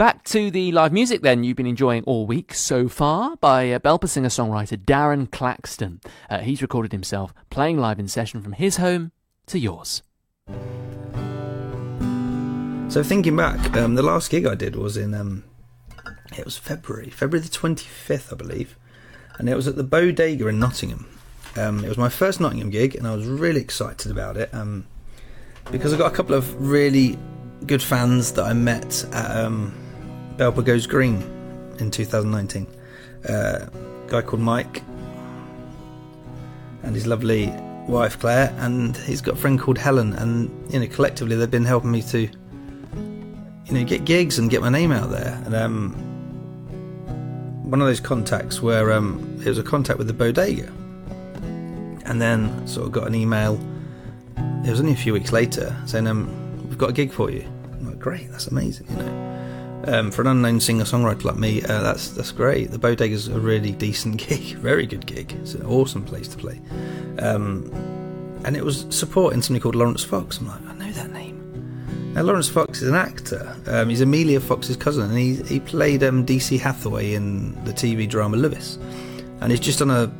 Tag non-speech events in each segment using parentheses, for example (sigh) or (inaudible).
Back to the live music then you've been enjoying all week so far by uh, Belper singer songwriter Darren Claxton. Uh, he's recorded himself playing live in session from his home to yours. So thinking back, um, the last gig I did was in um, it was February, February the twenty fifth, I believe, and it was at the Bodega in Nottingham. Um, it was my first Nottingham gig, and I was really excited about it um, because I got a couple of really good fans that I met at um, Belper Goes Green in 2019. Uh, a guy called Mike and his lovely wife Claire, and he's got a friend called Helen, and you know collectively they've been helping me to you know get gigs and get my name out there. And um, one of those contacts where um, it was a contact with the bodega, and then sort of got an email. It was only a few weeks later saying, um, "We've got a gig for you." I'm like, "Great, that's amazing," you know. Um, for an unknown singer-songwriter like me, uh, that's that's great. The Bodega's a really decent (laughs) gig, very good gig. It's an awesome place to play, um, and it was supporting somebody called Laurence Fox. I'm like, I know that name. Now Laurence Fox is an actor. Um, he's Amelia Fox's cousin, and he he played um, DC Hathaway in the TV drama Lewis, and he's just done a,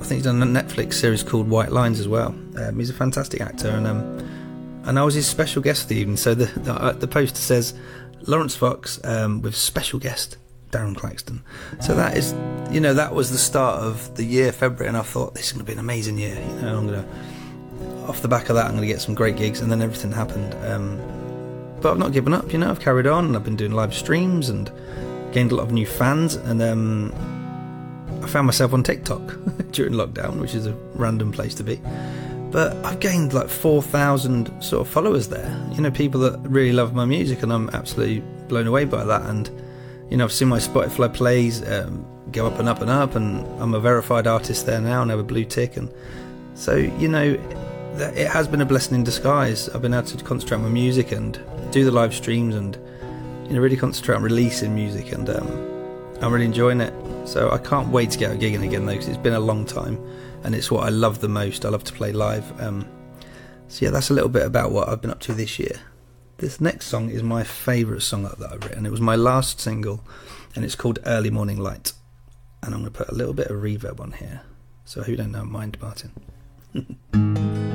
I think he's done a Netflix series called White Lines as well. Um, he's a fantastic actor, and um, and I was his special guest for the evening. So the the, uh, the poster says Laurence Fox um, with special guest Darren Claxton. So that is, you know, that was the start of the year February, and I thought this is going to be an amazing year. You know, I'm going to, off the back of that, I'm going to get some great gigs, and then everything happened. Um, but I've not given up. You know, I've carried on, and I've been doing live streams and gained a lot of new fans, and um, I found myself on TikTok (laughs) during lockdown, which is a random place to be but I've gained like 4,000 sort of followers there. You know, people that really love my music, and I'm absolutely blown away by that. And, you know, I've seen my Spotify plays um, go up and up and up, and I'm a verified artist there now and have a blue tick. And so, you know, it has been a blessing in disguise. I've been able to concentrate on my music and do the live streams and, you know, really concentrate on releasing music. And um, I'm really enjoying it. So I can't wait to get out gigging again, though, because it's been a long time and it's what I love the most. I love to play live. Um, so yeah, that's a little bit about what I've been up to this year. This next song is my favourite song that I've written. It was my last single, and it's called Early Morning Light. And I'm going to put a little bit of reverb on here, so who don't know, mind Martin. (laughs)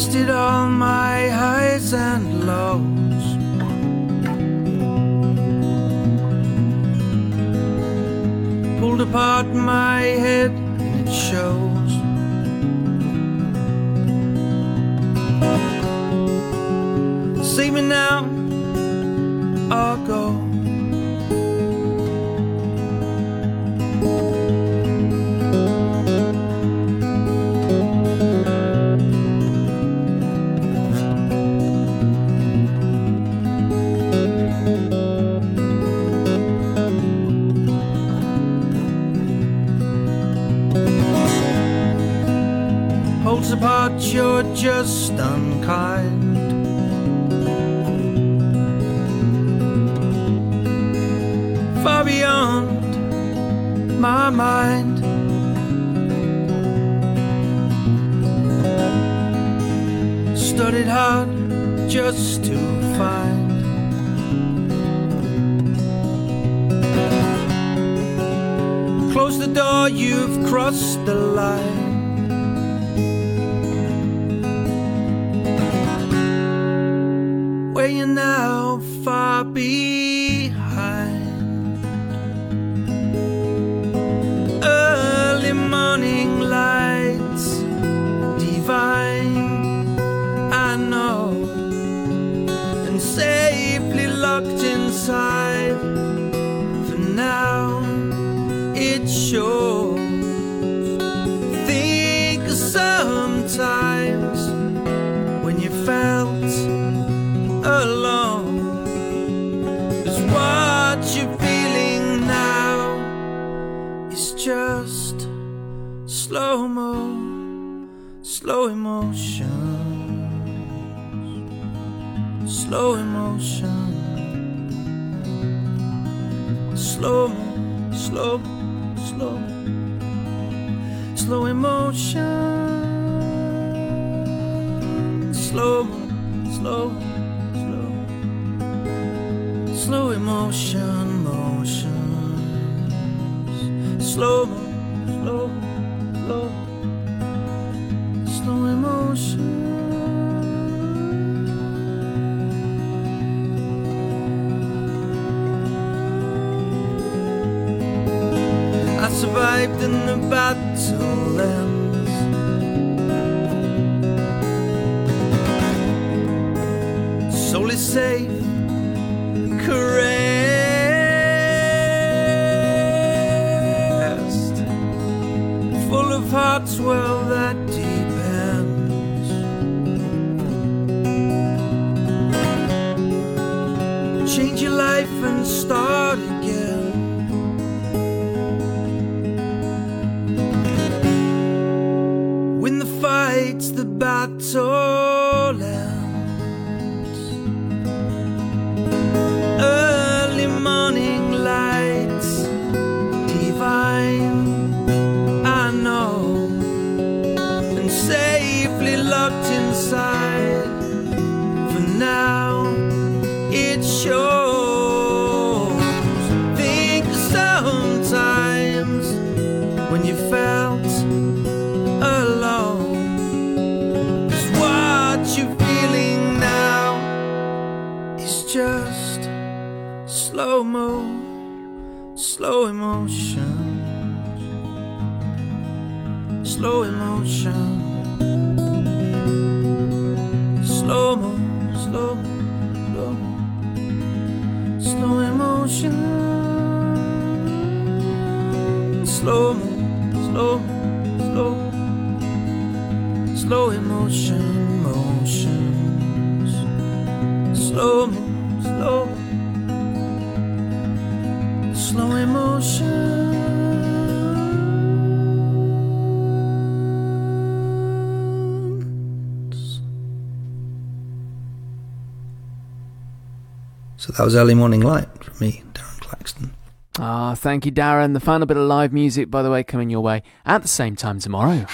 Wasted all my highs and lows. Pulled apart my head and it shows. Save me now or go. Just unkind. Far beyond my mind. Studied hard just to find. Close the door, you've crossed the line. Where you're now far behind. Early morning lights, divine, I know, and safely locked inside. Slow emotion, slow slow, slow, slow emotion, slow slow, slow, slow emotion, motion. Slow, slow, slow, slow survived in the battle ends. Solely safe, caressed full of hearts, well, that depends. The. Early morning lights, divine. I know, and safely locked inside. For now, it shows. Slow mo, slow emotion slow emotion. Slow mo, slow, slow, slow emotion. Slow mo, slow, slow, slow emotion, motions. Slow mo, So that was Early Morning Light from me, Darren Claxton. Ah, thank you, Darren. The final bit of live music, by the way, coming your way at the same time tomorrow.